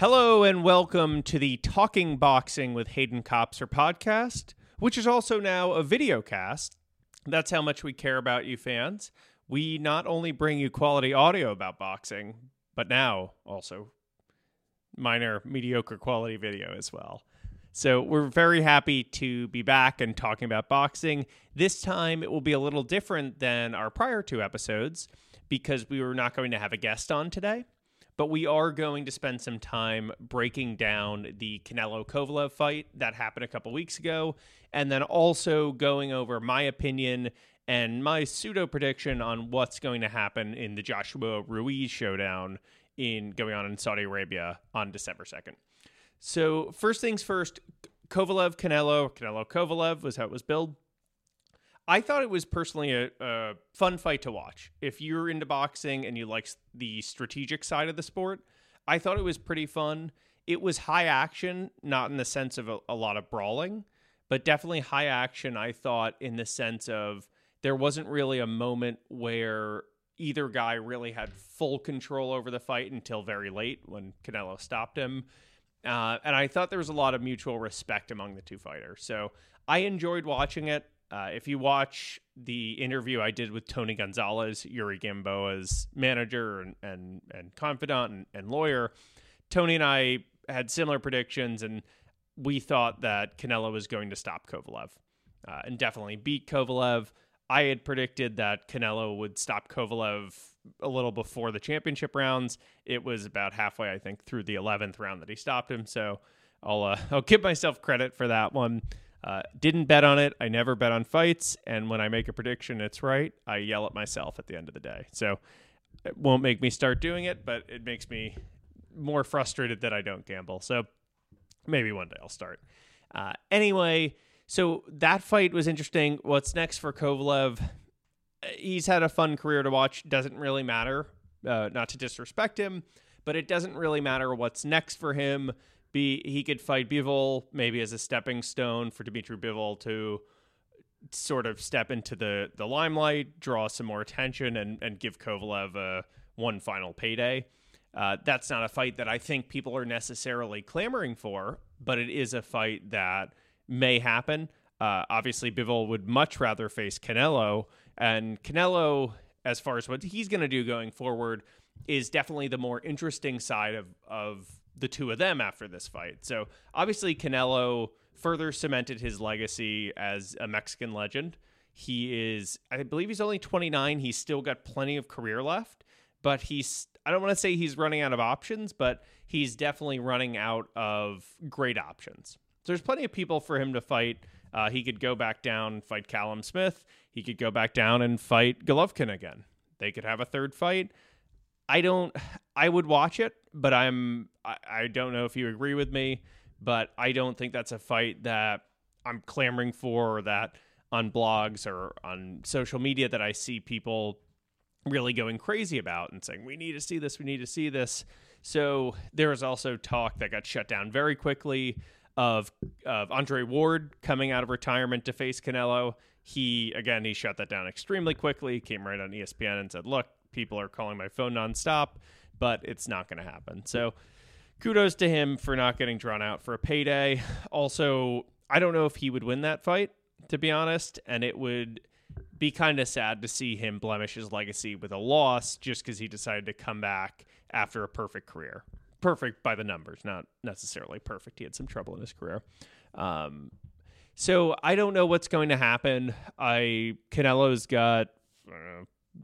Hello and welcome to the Talking Boxing with Hayden Kopser podcast, which is also now a video cast. That's how much we care about you fans. We not only bring you quality audio about boxing, but now also minor mediocre quality video as well. So we're very happy to be back and talking about boxing. This time it will be a little different than our prior two episodes because we were not going to have a guest on today but we are going to spend some time breaking down the Canelo Kovalev fight that happened a couple weeks ago, and then also going over my opinion and my pseudo prediction on what's going to happen in the Joshua Ruiz showdown in going on in Saudi Arabia on December 2nd. So, first things first, Kovalev Canelo, Canelo Kovalev was how it was billed. I thought it was personally a, a, fun fight to watch. If you're into boxing and you like the strategic side of the sport, I thought it was pretty fun. It was high action, not in the sense of a, a lot of brawling, but definitely high action. I thought in the sense of there wasn't really a moment where either guy really had full control over the fight until very late when Canelo stopped him. Uh, and I thought there was a lot of mutual respect among the two fighters. So I enjoyed watching it. Uh, if you watch the interview I did with Tony Gonzalez, Yuri Gamboa's manager and and, and confidant and, and lawyer, Tony and I had similar predictions, and we thought that Canelo was going to stop Kovalev uh, and definitely beat Kovalev. I had predicted that Canelo would stop Kovalev a little before the championship rounds. It was about halfway, I think, through the 11th round that he stopped him. So I'll uh, I'll give myself credit for that one. Uh, didn't bet on it. I never bet on fights. And when I make a prediction, it's right. I yell at myself at the end of the day. So it won't make me start doing it, but it makes me more frustrated that I don't gamble. So maybe one day I'll start. Uh, anyway, so that fight was interesting. What's next for Kovalev? He's had a fun career to watch. Doesn't really matter. Uh, not to disrespect him, but it doesn't really matter what's next for him be he could fight Bivol maybe as a stepping stone for Dimitri Bivol to sort of step into the the limelight, draw some more attention, and and give Kovalev a one final payday. Uh, that's not a fight that I think people are necessarily clamoring for, but it is a fight that may happen. Uh, obviously, Bivol would much rather face Canelo, and Canelo, as far as what he's going to do going forward, is definitely the more interesting side of of the two of them after this fight. So obviously Canelo further cemented his legacy as a Mexican legend. He is, I believe he's only 29. He's still got plenty of career left, but he's, I don't want to say he's running out of options, but he's definitely running out of great options. So there's plenty of people for him to fight. Uh, he could go back down, fight Callum Smith. He could go back down and fight Golovkin again. They could have a third fight. I don't. I would watch it, but I'm. I, I don't know if you agree with me, but I don't think that's a fight that I'm clamoring for, or that on blogs or on social media that I see people really going crazy about and saying we need to see this, we need to see this. So there was also talk that got shut down very quickly of of Andre Ward coming out of retirement to face Canelo. He again he shut that down extremely quickly. Came right on ESPN and said, "Look, people are calling my phone nonstop, but it's not going to happen. So kudos to him for not getting drawn out for a payday. Also, I don't know if he would win that fight, to be honest, and it would be kind of sad to see him blemish his legacy with a loss just because he decided to come back after a perfect career. Perfect by the numbers, not necessarily perfect. He had some trouble in his career. Um, so I don't know what's going to happen. I Canelo's got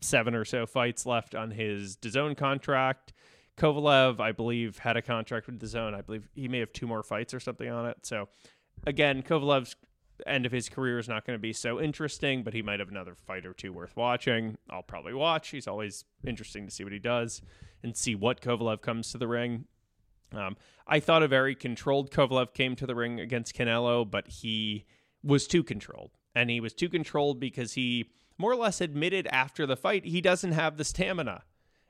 seven or so fights left on his DAZN contract. Kovalev, I believe, had a contract with DAZN. I believe he may have two more fights or something on it. So, again, Kovalev's end of his career is not going to be so interesting, but he might have another fight or two worth watching. I'll probably watch. He's always interesting to see what he does and see what Kovalev comes to the ring. Um, I thought a very controlled Kovalev came to the ring against Canelo, but he was too controlled. And he was too controlled because he more or less admitted after the fight he doesn't have the stamina.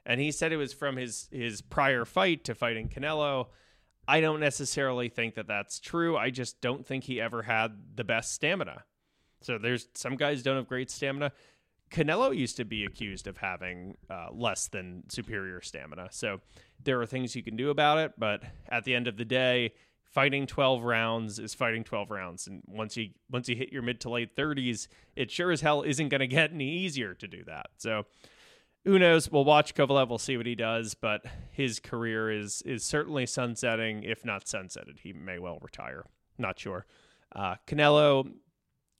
And he said it was from his his prior fight to fighting Canelo. I don't necessarily think that that's true. I just don't think he ever had the best stamina. So there's some guys don't have great stamina. Canelo used to be accused of having uh, less than superior stamina. So there are things you can do about it, but at the end of the day, fighting 12 rounds is fighting 12 rounds. And once you once you hit your mid to late 30s it sure as hell isn't going to get any easier to do that. So who knows? We'll watch kovalev. We'll see what he does. But his career is is certainly sunsetting if not sunsetted. He may well retire. Not sure. Uh, canelo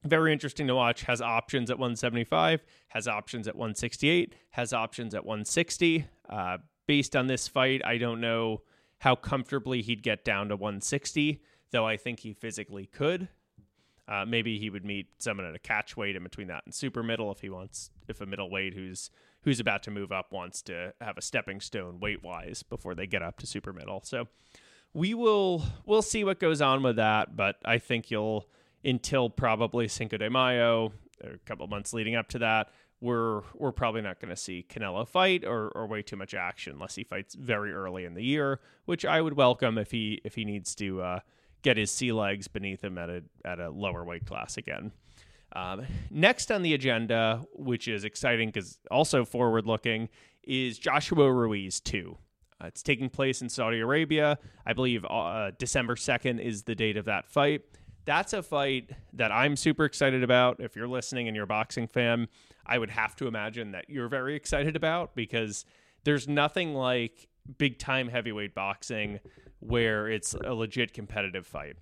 very interesting to watch. Has options at 175 has options at 168 has options at 160 uh, based on this fight i don't know how comfortably he'd get down to 160, though I think he physically could. Uh, maybe he would meet someone at a catch weight in between that and super middle if he wants, if a middleweight who's who's about to move up wants to have a stepping stone weight wise before they get up to super middle. So we will we'll see what goes on with that, but I think you'll until probably Cinco de Mayo, a couple months leading up to that, we're we're probably not going to see Canelo fight or, or way too much action unless he fights very early in the year, which I would welcome if he if he needs to uh, get his sea legs beneath him at a at a lower weight class again. Um, next on the agenda, which is exciting because also forward looking, is Joshua Ruiz two. Uh, it's taking place in Saudi Arabia. I believe uh, December second is the date of that fight. That's a fight that I'm super excited about. If you're listening and you're a boxing fan, I would have to imagine that you're very excited about because there's nothing like big time heavyweight boxing where it's a legit competitive fight.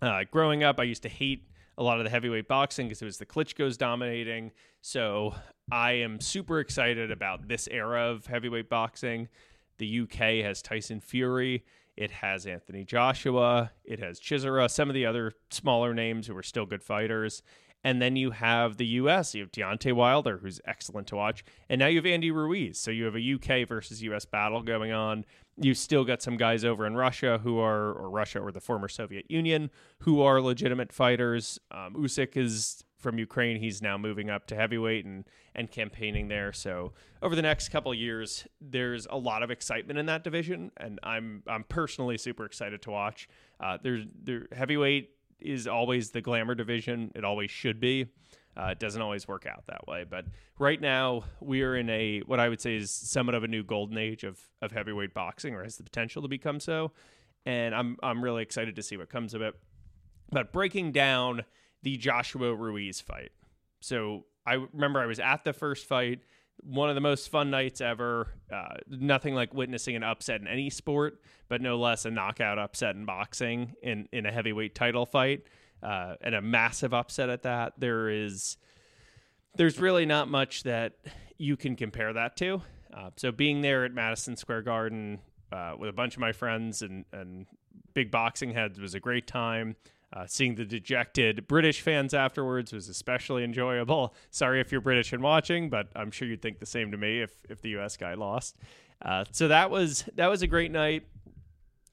Uh, growing up, I used to hate a lot of the heavyweight boxing because it was the Klitschko's dominating. So I am super excited about this era of heavyweight boxing. The UK has Tyson Fury. It has Anthony Joshua. It has Chisora, some of the other smaller names who are still good fighters. And then you have the US. You have Deontay Wilder, who's excellent to watch. And now you have Andy Ruiz. So you have a UK versus US battle going on. You still got some guys over in Russia who are, or Russia or the former Soviet Union, who are legitimate fighters. Um, Usyk is from Ukraine. He's now moving up to heavyweight and, and campaigning there. So over the next couple years, there's a lot of excitement in that division. And I'm, I'm personally super excited to watch. Uh, there's there, heavyweight is always the glamour division. It always should be. Uh, it doesn't always work out that way, but right now we are in a what I would say is somewhat of a new golden age of of heavyweight boxing, or has the potential to become so. And I'm I'm really excited to see what comes of it. But breaking down the Joshua Ruiz fight, so I remember I was at the first fight one of the most fun nights ever. Uh, nothing like witnessing an upset in any sport, but no less a knockout upset in boxing in in a heavyweight title fight, uh, and a massive upset at that. There is, there's really not much that you can compare that to. Uh, so being there at Madison Square Garden uh, with a bunch of my friends and and big boxing heads was a great time. Uh, seeing the dejected British fans afterwards was especially enjoyable. Sorry if you're British and watching, but I'm sure you'd think the same to me if if the U.S. guy lost. Uh, so that was that was a great night,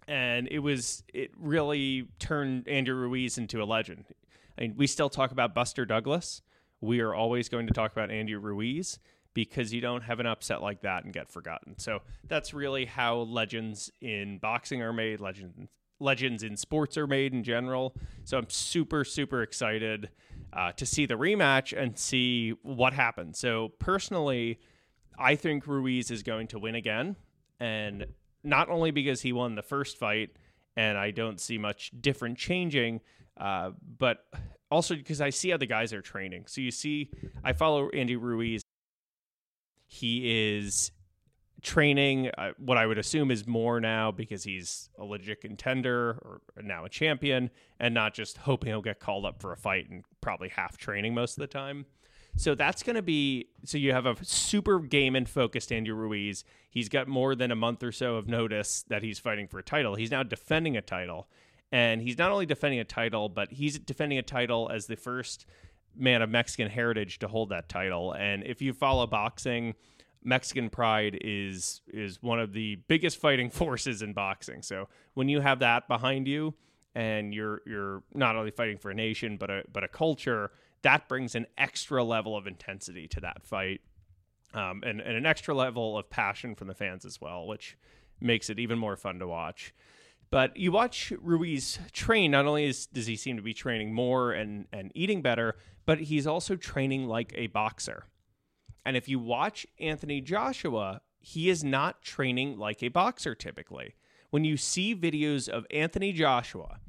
and it was it really turned Andrew Ruiz into a legend. I mean, we still talk about Buster Douglas. We are always going to talk about Andrew Ruiz because you don't have an upset like that and get forgotten. So that's really how legends in boxing are made, legends legends in sports are made in general. So I'm super, super excited uh, to see the rematch and see what happens. So personally, I think Ruiz is going to win again. And not only because he won the first fight, and I don't see much different changing, uh, but also because I see how the guys are training. So you see, I follow Andy Ruiz. He is training uh, what I would assume is more now because he's a legit contender or now a champion and not just hoping he'll get called up for a fight and probably half training most of the time. So that's going to be so you have a super game and focused Andrew Ruiz. He's got more than a month or so of notice that he's fighting for a title. He's now defending a title. And he's not only defending a title, but he's defending a title as the first man of Mexican heritage to hold that title. And if you follow boxing, Mexican pride is is one of the biggest fighting forces in boxing. So when you have that behind you, and you're you're not only fighting for a nation but a but a culture, that brings an extra level of intensity to that fight, um, and and an extra level of passion from the fans as well, which makes it even more fun to watch. But you watch Ruiz train. Not only is, does he seem to be training more and and eating better, but he's also training like a boxer. And if you watch Anthony Joshua, he is not training like a boxer typically. When you see videos of Anthony Joshua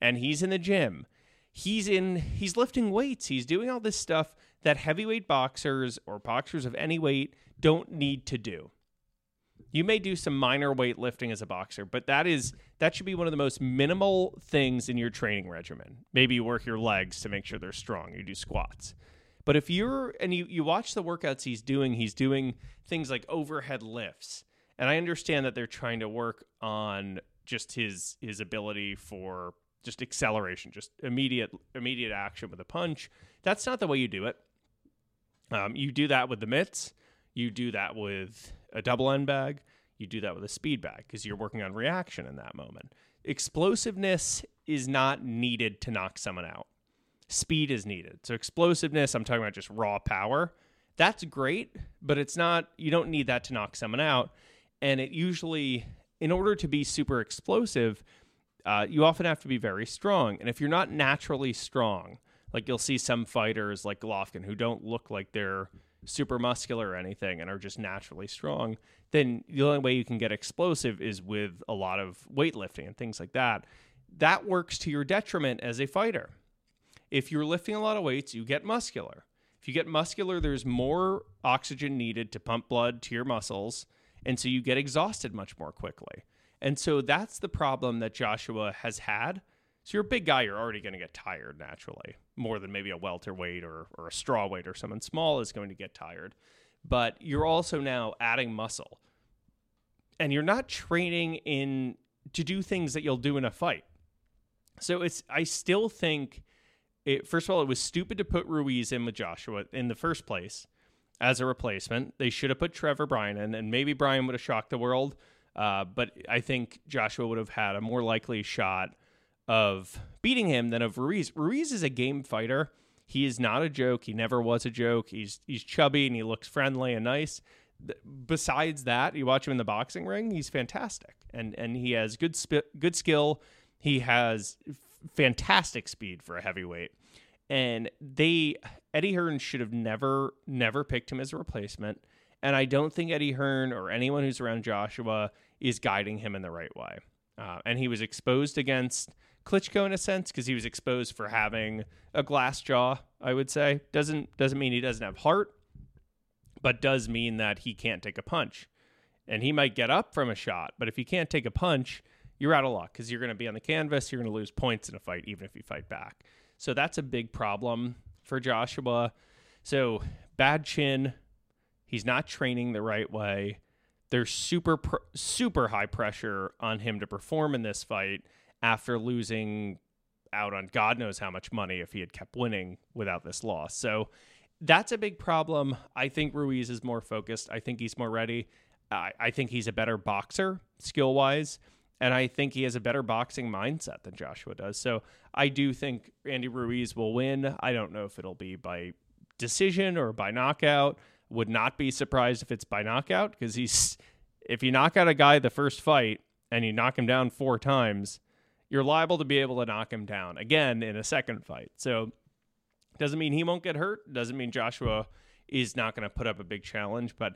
and he's in the gym, he's in he's lifting weights, he's doing all this stuff that heavyweight boxers or boxers of any weight don't need to do. You may do some minor weightlifting as a boxer, but that is that should be one of the most minimal things in your training regimen. Maybe you work your legs to make sure they're strong. You do squats. But if you're and you you watch the workouts he's doing, he's doing things like overhead lifts. And I understand that they're trying to work on just his his ability for just acceleration, just immediate immediate action with a punch. That's not the way you do it. Um, you do that with the mitts. You do that with a double end bag. You do that with a speed bag because you're working on reaction in that moment. Explosiveness is not needed to knock someone out. Speed is needed. So explosiveness, I'm talking about just raw power. That's great, but it's not. You don't need that to knock someone out. And it usually, in order to be super explosive, uh, you often have to be very strong. And if you're not naturally strong, like you'll see some fighters like Golovkin who don't look like they're super muscular or anything and are just naturally strong, then the only way you can get explosive is with a lot of weightlifting and things like that. That works to your detriment as a fighter. If you're lifting a lot of weights, you get muscular. If you get muscular, there's more oxygen needed to pump blood to your muscles, and so you get exhausted much more quickly. And so that's the problem that Joshua has had. So you're a big guy, you're already going to get tired naturally, more than maybe a welterweight or, or a strawweight or someone small is going to get tired. But you're also now adding muscle. And you're not training in to do things that you'll do in a fight. So it's I still think it first of all, it was stupid to put Ruiz in with Joshua in the first place as a replacement. They should have put Trevor Bryan in, and maybe Bryan would have shocked the world. Uh, but I think Joshua would have had a more likely shot of beating him than of Ruiz. Ruiz is a game fighter. He is not a joke. He never was a joke. He's he's chubby and he looks friendly and nice. Besides that, you watch him in the boxing ring. He's fantastic, and and he has good sp- good skill. He has fantastic speed for a heavyweight. And they Eddie Hearn should have never never picked him as a replacement. And I don't think Eddie Hearn or anyone who's around Joshua is guiding him in the right way. Uh, and he was exposed against Klitschko in a sense because he was exposed for having a glass jaw. I would say doesn't doesn't mean he doesn't have heart, but does mean that he can't take a punch. And he might get up from a shot, but if he can't take a punch, you're out of luck because you're going to be on the canvas. You're going to lose points in a fight, even if you fight back. So that's a big problem for Joshua. So bad chin, He's not training the right way. There's super pr- super high pressure on him to perform in this fight after losing out on God knows how much money if he had kept winning without this loss. So that's a big problem. I think Ruiz is more focused. I think he's more ready. I, I think he's a better boxer skill wise. And I think he has a better boxing mindset than Joshua does. So I do think Andy Ruiz will win. I don't know if it'll be by decision or by knockout. Would not be surprised if it's by knockout because he's if you knock out a guy the first fight and you knock him down four times, you're liable to be able to knock him down again in a second fight. So doesn't mean he won't get hurt. Doesn't mean Joshua is not going to put up a big challenge, but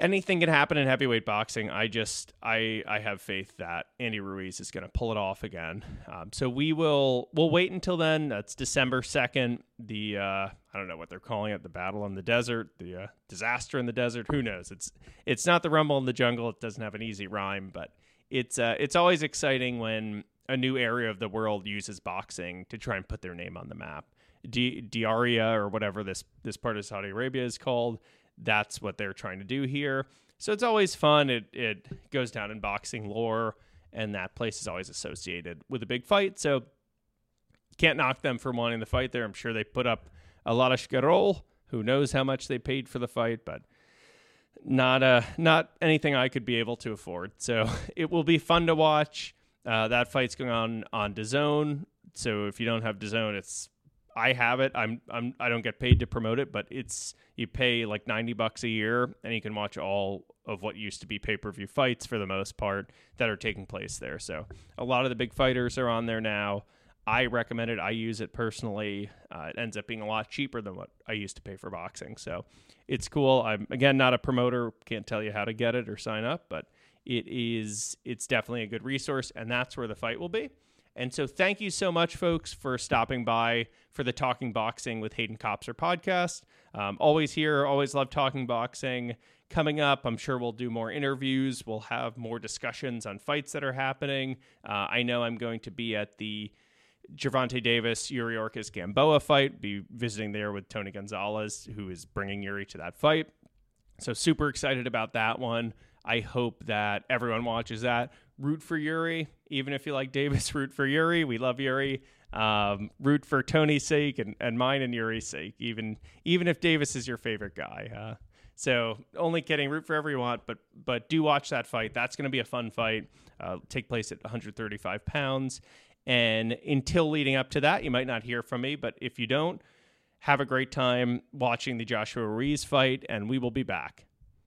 anything can happen in heavyweight boxing. I just I I have faith that Andy Ruiz is going to pull it off again. Um, so we will we'll wait until then. That's December second. The uh, I don't know what they're calling it. The battle in the desert. The uh, disaster in the desert. Who knows? It's it's not the rumble in the jungle. It doesn't have an easy rhyme, but it's uh, it's always exciting when a new area of the world uses boxing to try and put their name on the map. Di- Diriyah or whatever this this part of Saudi Arabia is called that's what they're trying to do here. So it's always fun. It it goes down in boxing lore, and that place is always associated with a big fight. So can't knock them for wanting the fight there. I'm sure they put up a lot of shkarol. Who knows how much they paid for the fight, but not uh not anything I could be able to afford. So it will be fun to watch. Uh, that fight's going on on DAZN. So if you don't have DAZN, it's I have it. I'm I'm I don't get paid to promote it, but it's you pay like 90 bucks a year and you can watch all of what used to be pay-per-view fights for the most part that are taking place there. So, a lot of the big fighters are on there now. I recommend it. I use it personally. Uh, it ends up being a lot cheaper than what I used to pay for boxing. So, it's cool. I'm again not a promoter, can't tell you how to get it or sign up, but it is it's definitely a good resource, and that's where the fight will be. And so, thank you so much, folks, for stopping by for the Talking Boxing with Hayden Kopser podcast. Um, always here, always love talking boxing. Coming up, I'm sure we'll do more interviews. We'll have more discussions on fights that are happening. Uh, I know I'm going to be at the Gervonta Davis, Yuriorkis Gamboa fight, be visiting there with Tony Gonzalez, who is bringing Yuri to that fight. So, super excited about that one. I hope that everyone watches that. Root for Yuri, even if you like Davis, root for Yuri. We love Yuri. Um, root for Tony's sake and, and mine and Yuri's sake, even even if Davis is your favorite guy. Uh, so only kidding. Root for everyone, but but do watch that fight. That's going to be a fun fight. Uh, take place at 135 pounds. And until leading up to that, you might not hear from me. But if you don't, have a great time watching the Joshua Ruiz fight, and we will be back.